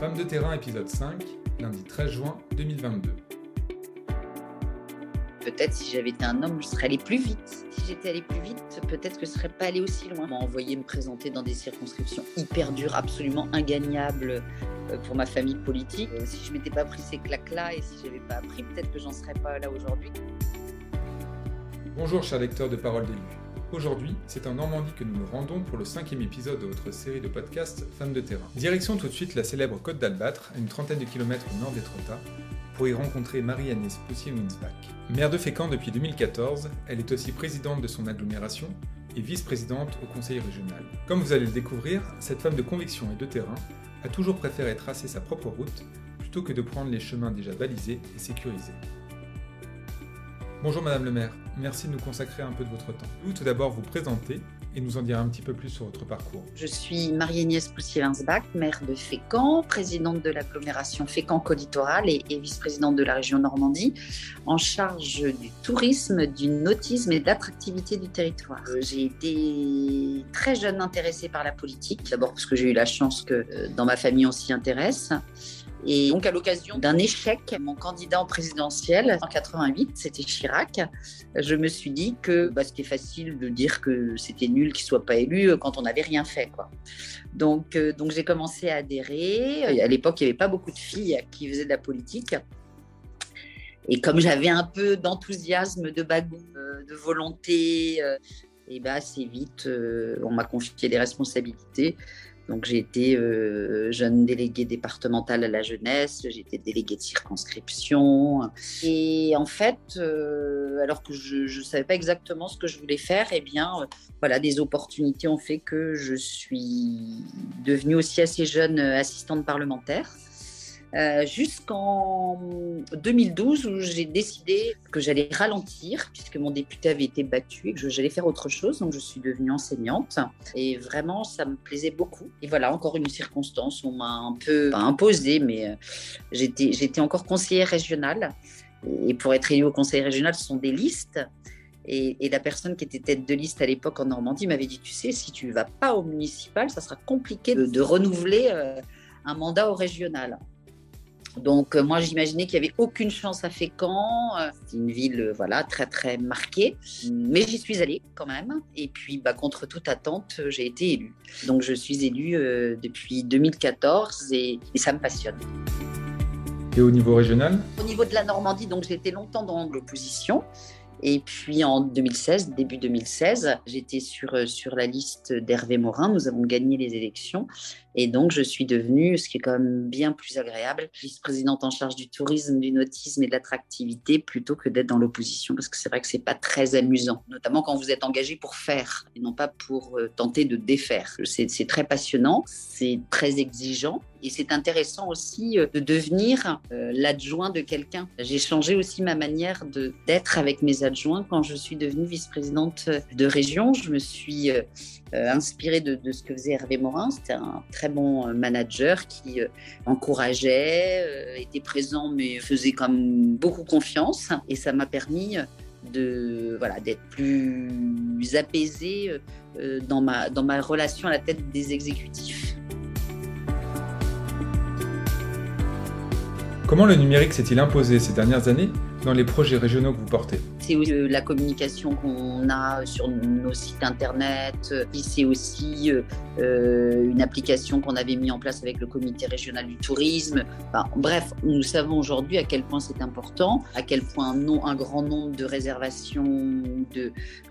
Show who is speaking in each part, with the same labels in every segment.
Speaker 1: Femme de terrain épisode 5, lundi 13 juin 2022.
Speaker 2: Peut-être si j'avais été un homme, je serais allé plus vite. Si j'étais allé plus vite, peut-être que je serais pas allé aussi loin. On m'a envoyé me présenter dans des circonscriptions hyper dures, absolument ingagnables euh, pour ma famille politique. Euh, si je m'étais pas pris ces claques-là et si j'avais pas appris, peut-être que j'en serais pas là aujourd'hui.
Speaker 1: Bonjour chers lecteurs de Parole d'élu. Aujourd'hui, c'est en Normandie que nous nous rendons pour le cinquième épisode de votre série de podcasts Femmes de terrain. Direction tout de suite la célèbre Côte d'Albâtre, à une trentaine de kilomètres au nord d'Étretat, pour y rencontrer Marie-Agnès Poussier-Winsbach. Maire de Fécamp depuis 2014, elle est aussi présidente de son agglomération et vice-présidente au conseil régional. Comme vous allez le découvrir, cette femme de conviction et de terrain a toujours préféré tracer sa propre route plutôt que de prendre les chemins déjà balisés et sécurisés. Bonjour Madame le maire, merci de nous consacrer un peu de votre temps. Vous tout d'abord vous présenter et nous en dire un petit peu plus sur votre parcours.
Speaker 2: Je suis Marie-Agnès Poussier-Winsbach, maire de Fécamp, présidente de l'agglomération Fécamp-Colitoral et, et vice-présidente de la région Normandie, en charge du tourisme, du nautisme et de l'attractivité du territoire. Euh, J'ai été très jeune intéressée par la politique, d'abord parce que j'ai eu la chance que euh, dans ma famille on s'y intéresse. Et donc, à l'occasion d'un échec, mon candidat en présidentiel en 88, c'était Chirac, je me suis dit que bah, c'était facile de dire que c'était nul qu'il soit pas élu quand on n'avait rien fait. Quoi. Donc, euh, j'ai commencé à adhérer. À l'époque, il n'y avait pas beaucoup de filles qui faisaient de la politique. Et comme j'avais un peu d'enthousiasme, de bagou, euh, de volonté, euh, et bah, assez vite, euh, on m'a confié des responsabilités. Donc j'ai été euh, jeune déléguée départementale à la jeunesse, j'ai été déléguée de circonscription. Et en fait, euh, alors que je ne savais pas exactement ce que je voulais faire, eh bien, euh, voilà, des opportunités ont fait que je suis devenue aussi assez jeune assistante parlementaire. Euh, jusqu'en 2012 où j'ai décidé que j'allais ralentir puisque mon député avait été battu et que j'allais faire autre chose. Donc je suis devenue enseignante et vraiment ça me plaisait beaucoup. Et voilà encore une circonstance, on m'a un peu pas imposé, mais euh, j'étais encore conseillère régionale. Et pour être élu au conseil régional, ce sont des listes. Et, la personne qui était tête de liste à l'époque en Normandie m'avait dit, tu sais, si tu ne vas pas au municipal, ça sera compliqué de, de renouveler euh, un mandat au régional. Donc euh, moi j'imaginais qu'il n'y avait aucune chance à Fécamp. Euh, C'est une ville euh, voilà très très marquée, mais j'y suis allée quand même. Et puis bah, contre toute attente, j'ai été élue. Donc je suis élue euh, depuis 2014 et, et, ça me passionne.
Speaker 1: Et au niveau régional?
Speaker 2: Au niveau de la Normandie, donc j'ai été longtemps dans l'opposition. Et puis en 2016, début 2016, j'étais sur, sur la liste d'Hervé Morin. Nous avons gagné les élections. Et donc, je suis devenue, ce qui est quand même bien plus agréable, vice-présidente en charge du tourisme, du nautisme et de l'attractivité, plutôt que d'être dans l'opposition, parce que c'est vrai que c'est pas très amusant, notamment quand vous êtes engagé pour faire et non pas pour euh, tenter de défaire. C'est très passionnant, c'est très exigeant, et c'est intéressant aussi euh, de devenir euh, l'adjoint de quelqu'un. J'ai changé aussi ma manière d'être avec mes adjoints quand je suis devenue vice-présidente de région. Je me suis euh, inspirée de, ce que faisait Hervé Morin. C'était un très bon manager qui euh, encourageait, euh, était présent, mais faisait comme beaucoup confiance. Et ça m'a permis de voilà d'être plus apaisée euh, dans ma dans ma relation à la tête des exécutifs.
Speaker 1: Comment le numérique s'est-il imposé ces dernières années dans les projets régionaux que vous portez?
Speaker 2: C'est la communication qu'on a sur nos sites internet, c'est aussi euh, une application qu'on avait mis en place avec le comité régional du tourisme. Bref, nous savons aujourd'hui à quel point c'est important, à quel point un, grand nombre de réservations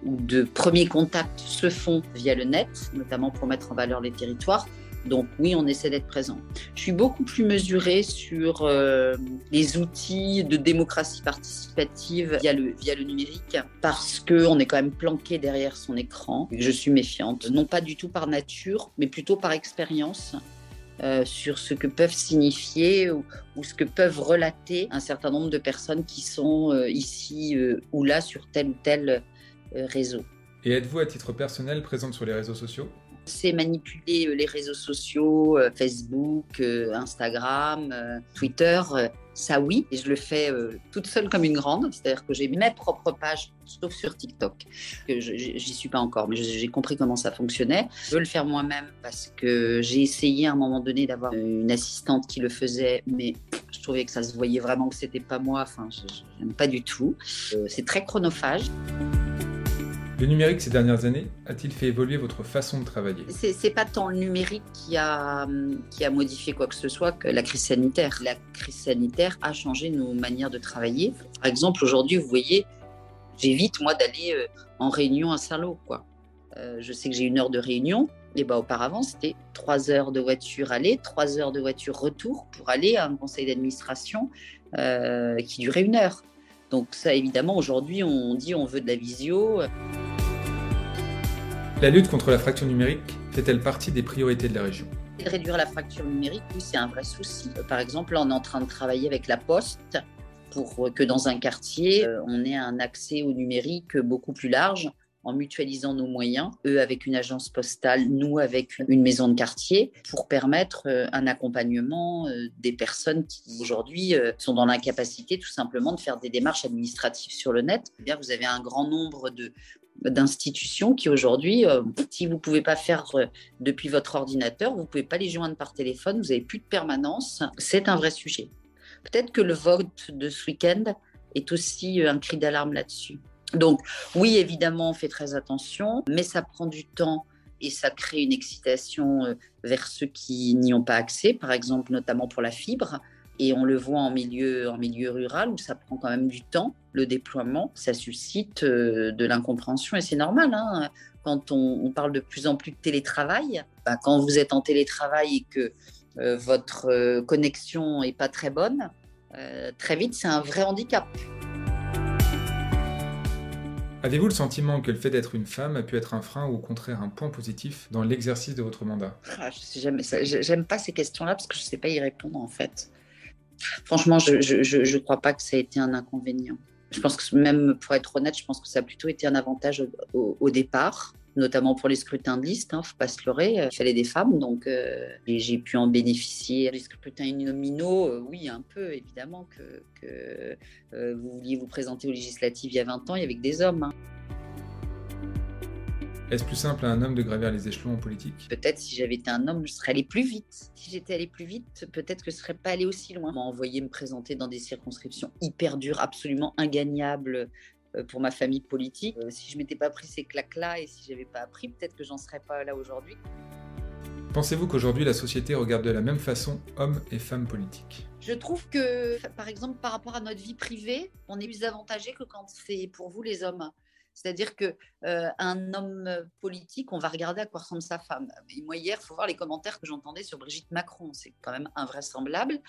Speaker 2: ou de premiers contacts se font via le net, notamment pour mettre en valeur les territoires. Donc oui, on essaie d'être présent. Je suis beaucoup plus mesurée sur euh, les outils de démocratie participative via le, via le numérique parce qu'on est quand même planqué derrière son écran. Je suis méfiante, non pas du tout par nature, mais plutôt par expérience. Euh, sur ce que peuvent signifier ou, ce que peuvent relater un certain nombre de personnes qui sont euh, ici ou là sur tel ou tel réseau.
Speaker 1: Et êtes-vous à titre personnel présente sur les réseaux sociaux?
Speaker 2: C'est manipuler les réseaux sociaux, Facebook, Instagram, Twitter. ça oui, et je le fais euh, toute seule comme une grande, c'est-à-dire que j'ai mes propres pages, sauf sur TikTok. J'y suis pas encore, mais j'ai compris comment ça fonctionnait. Je veux le faire moi-même parce que j'ai essayé à un moment donné d'avoir une assistante qui le faisait, mais je trouvais que ça se voyait vraiment que c'était pas moi. Enfin, je n'aime pas du tout. Euh, c'est très chronophage.
Speaker 1: Le numérique ces dernières années a-t-il fait évoluer votre façon de travailler?
Speaker 2: C'est pas tant le numérique qui a, qui a modifié quoi que ce soit que la crise sanitaire. La crise sanitaire a changé nos manières de travailler. Par exemple, aujourd'hui, vous voyez, j'évite moi d'aller euh, en réunion à Saint-Lô. Euh, je sais que j'ai une heure de réunion. Et bah, auparavant, c'était trois heures de voiture aller, trois heures de voiture retour pour aller à un conseil d'administration euh, qui durait une heure. Donc ça, évidemment, aujourd'hui, on dit on veut de la visio.
Speaker 1: La lutte contre la fracture numérique fait-elle partie des priorités de la région?
Speaker 2: Réduire la fracture numérique, oui, c'est un vrai souci. Par exemple, on est en train de travailler avec la Poste pour que dans un quartier, euh, on ait un accès au numérique beaucoup plus large en mutualisant nos moyens, eux avec une agence postale, nous avec une maison de quartier, pour permettre euh, un accompagnement euh, des personnes qui aujourd'hui sont dans l'incapacité tout simplement de faire des démarches administratives sur le net. Eh vous avez un grand nombre de, d'institutions qui aujourd'hui, euh, si vous ne pouvez pas faire euh, depuis votre ordinateur, vous ne pouvez pas les joindre par téléphone, vous n'avez plus de permanence, c'est un vrai sujet. Peut-être que le vote de ce week-end est aussi euh, un cri d'alarme là-dessus. Donc oui, évidemment, on fait très attention, mais ça prend du temps et ça crée une excitation vers ceux qui n'y ont pas accès, par exemple notamment pour la fibre. Et on le voit en milieu, en milieu rural où ça prend quand même du temps, le déploiement. Ça suscite euh, de l'incompréhension et c'est normal. Hein. quand on, parle de plus en plus de télétravail, bah, quand vous êtes en télétravail et que euh, votre euh, connexion n'est pas très bonne, très vite c'est un vrai handicap.
Speaker 1: Avez-vous le sentiment que le fait d'être une femme a pu être un frein ou au contraire un point positif dans l'exercice de votre mandat?
Speaker 2: Ah, Je J'aime pas ces questions-là parce que je ne sais pas y répondre en fait. Franchement, je ne crois pas que ça ait été un inconvénient. Je pense que même pour être honnête, je pense que ça a plutôt été un avantage au, départ, notamment pour les scrutins de liste. hein, faut pas se leurrer, euh, il fallait des femmes, donc euh, j'ai pu en bénéficier. Les scrutins nominaux, euh, oui, un peu, évidemment que, vous vouliez vous présenter aux législatives il y a 20 ans, il y avait que des hommes. Hein.
Speaker 1: Est-ce plus simple à un homme de gravir les échelons en politique?
Speaker 2: Peut-être si j'avais été un homme, je serais allé plus vite. Si j'étais allé plus vite, peut-être que je ne serais pas allé aussi loin. On m'a envoyé me présenter dans des circonscriptions hyper dures, absolument ingagnables euh, pour ma famille politique. Euh, si je m'étais pas pris ces claques-là et si j'avais pas appris, peut-être que j'en serais pas là aujourd'hui.
Speaker 1: Pensez-vous qu'aujourd'hui la société regarde de la même façon hommes et femmes politiques?
Speaker 2: Je trouve que, par exemple, par rapport à notre vie privée, on est plus avantagé que quand c'est pour vous les hommes. C'est-à-dire que euh, un homme politique, on va regarder à quoi ressemble sa femme. moi hier, faut voir les commentaires que j'entendais sur Brigitte Macron. C'est quand même invraisemblable.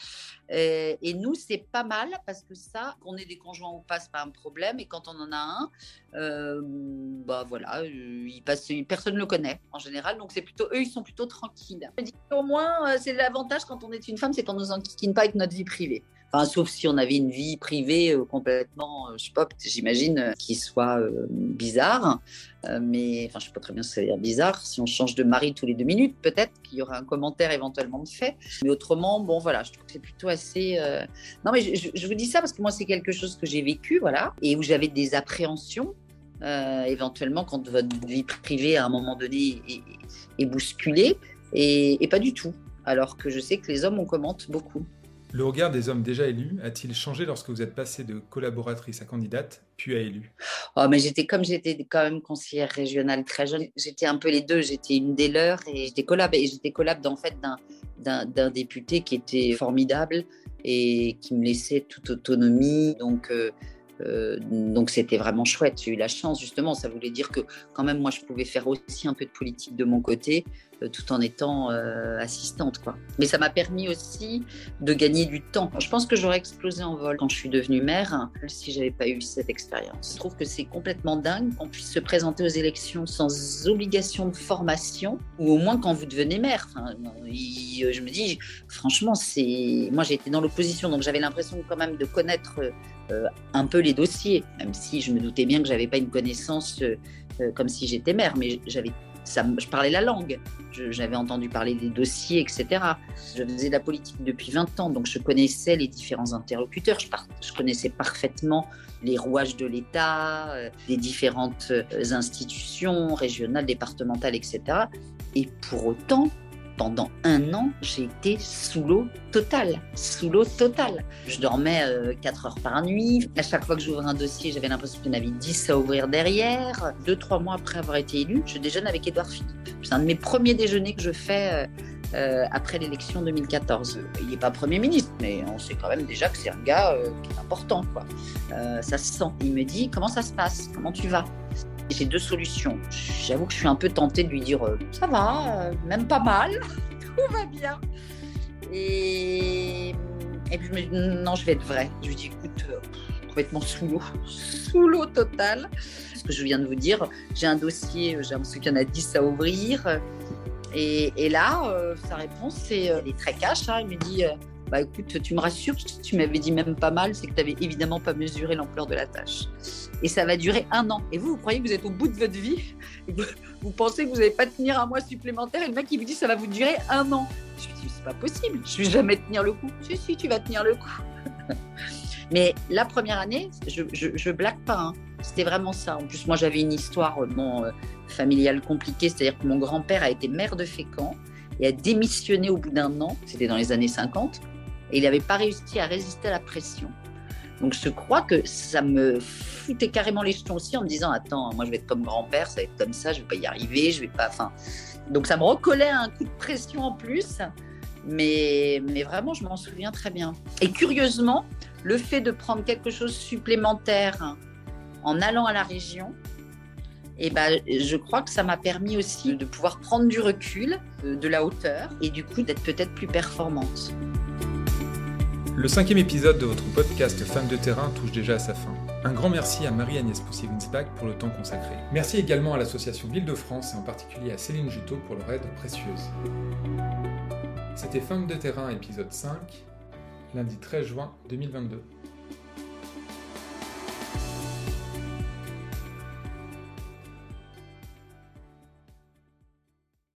Speaker 2: Euh, et nous, c'est pas mal parce que ça, qu'on ait des conjoints ou pas, c'est pas un problème. Et quand on en a un, euh, bah voilà, il passe, personne ne le connaît en général. Donc c'est plutôt eux, ils sont plutôt tranquilles. Au moins, c'est l'avantage quand on est une femme, c'est qu'on nous enquiquine pas avec notre vie privée sauf si on avait une vie privée euh, complètement, euh, je sais pas, j'imagine, euh, qui soit bizarre. mais enfin, je sais pas très bien ce que ça veut dire bizarre. Si on change de mari tous les deux minutes, peut-être qu'il y aura un commentaire éventuellement de fait. Mais autrement, bon, voilà, je trouve que c'est plutôt assez. Non, mais je, vous dis ça parce que moi, c'est quelque chose que j'ai vécu, voilà, et où j'avais des appréhensions. éventuellement, quand votre vie privée à un moment donné est, bousculée, et pas du tout. Alors que je sais que les hommes, on commente beaucoup.
Speaker 1: Le regard des hommes déjà élus a-t-il changé lorsque vous êtes passée de collaboratrice à candidate, puis à élue
Speaker 2: Oh, mais j'étais comme j'étais quand même conseillère régionale très jeune, j'étais un peu les deux. J'étais une des leurs et j'étais collab et j'étais collab en fait d'un député qui était formidable et qui me laissait toute autonomie. Donc euh, euh, donc c'était vraiment chouette. J'ai eu la chance justement. Ça voulait dire que quand même moi je pouvais faire aussi un peu de politique de mon côté tout en étant euh, assistante. Quoi. Mais ça m'a permis aussi de gagner du temps. Je pense que j'aurais explosé en vol quand je suis devenue mère si j'avais pas eu cette expérience. Je trouve que c'est complètement dingue qu'on puisse se présenter aux élections sans obligation de formation, ou au moins quand vous devenez. Enfin, je me dis, franchement, c'est moi j'ai été dans l'opposition, donc j'avais l'impression quand même de connaître euh, un peu les dossiers, même si je me doutais bien que j'avais pas une connaissance comme si j'étais mère, mais j'avais je parlais la langue. J'avais entendu parler des dossiers, etc. Je faisais de la politique depuis 20 ans, donc je connaissais les différents interlocuteurs. Je, je connaissais parfaitement les rouages de l'État, euh, les différentes euh, institutions régionales, départementales, etc. Et pour autant, pendant un an, j'ai été sous l'eau totale, sous l'eau totale. Je dormais 4 euh, heures par nuit. À chaque fois que j'ouvrais un dossier, j'avais l'impression qu'il y en avait 10 à ouvrir derrière. Deux, trois mois après avoir été élu, je déjeune avec Édouard Philippe. C'est un de mes premiers déjeuners que je fais euh, euh, après l'élection 2014. Il n'est pas Premier ministre, mais on sait quand même déjà que c'est un gars qui est important. Quoi. ça se sent. Il me dit, comment ça se passe? Comment tu vas? J'ai deux solutions. J'avoue que je suis un peu tentée de lui dire euh, ça va, euh, même pas mal, tout va bien. Et, et puis je non, je vais être vrai. Je lui dis écoute, euh, complètement sous l'eau, sous l'eau totale. Ce que je viens de vous dire, j'ai un dossier, j'ai l'impression qu'il y en a 10 à ouvrir. Et, là, sa réponse, c'est, elle est très cash. Hein. il me dit bah écoute, tu me rassures, tu m'avais dit même pas mal, c'est que tu n'avais évidemment pas mesuré l'ampleur de la tâche. Et ça va durer un an. Et vous, vous croyez que vous êtes au bout de votre vie? Vous pensez que vous n'allez pas tenir un mois supplémentaire et le mec il vous dit ça va vous durer un an. Je lui dis c'est pas possible, je vais jamais tenir le coup. Si, si, tu vas tenir le coup. Mais la première année, je, je, blague pas. Hein. C'était vraiment ça. En plus, moi, j'avais une histoire bon, euh, familiale compliquée. C'est-à-dire que mon grand-père a été maire de Fécamp et a démissionné au bout d'un an. C'était dans les années 50 et il n'avait pas réussi à résister à la pression. Donc je crois que ça me foutait carrément les jetons aussi en me disant attends moi je vais être comme grand-père ça va être comme ça je vais pas y arriver je vais pas donc ça me recollait un coup de pression en plus mais mais vraiment je m'en souviens très bien et curieusement le fait de prendre quelque chose supplémentaire en allant à la région et eh ben, je crois que ça m'a permis aussi de pouvoir prendre du recul, de la hauteur, et du coup d'être peut-être plus performante.
Speaker 1: Le cinquième épisode de votre podcast Femme de terrain touche déjà à sa fin. Un grand merci à Marie-Agnès Poussy-Winsbach pour le temps consacré. Merci également à l'association Ville de France et en particulier à Céline Juteau pour leur aide précieuse. C'était Femme de terrain épisode 5, lundi 13 juin 2022.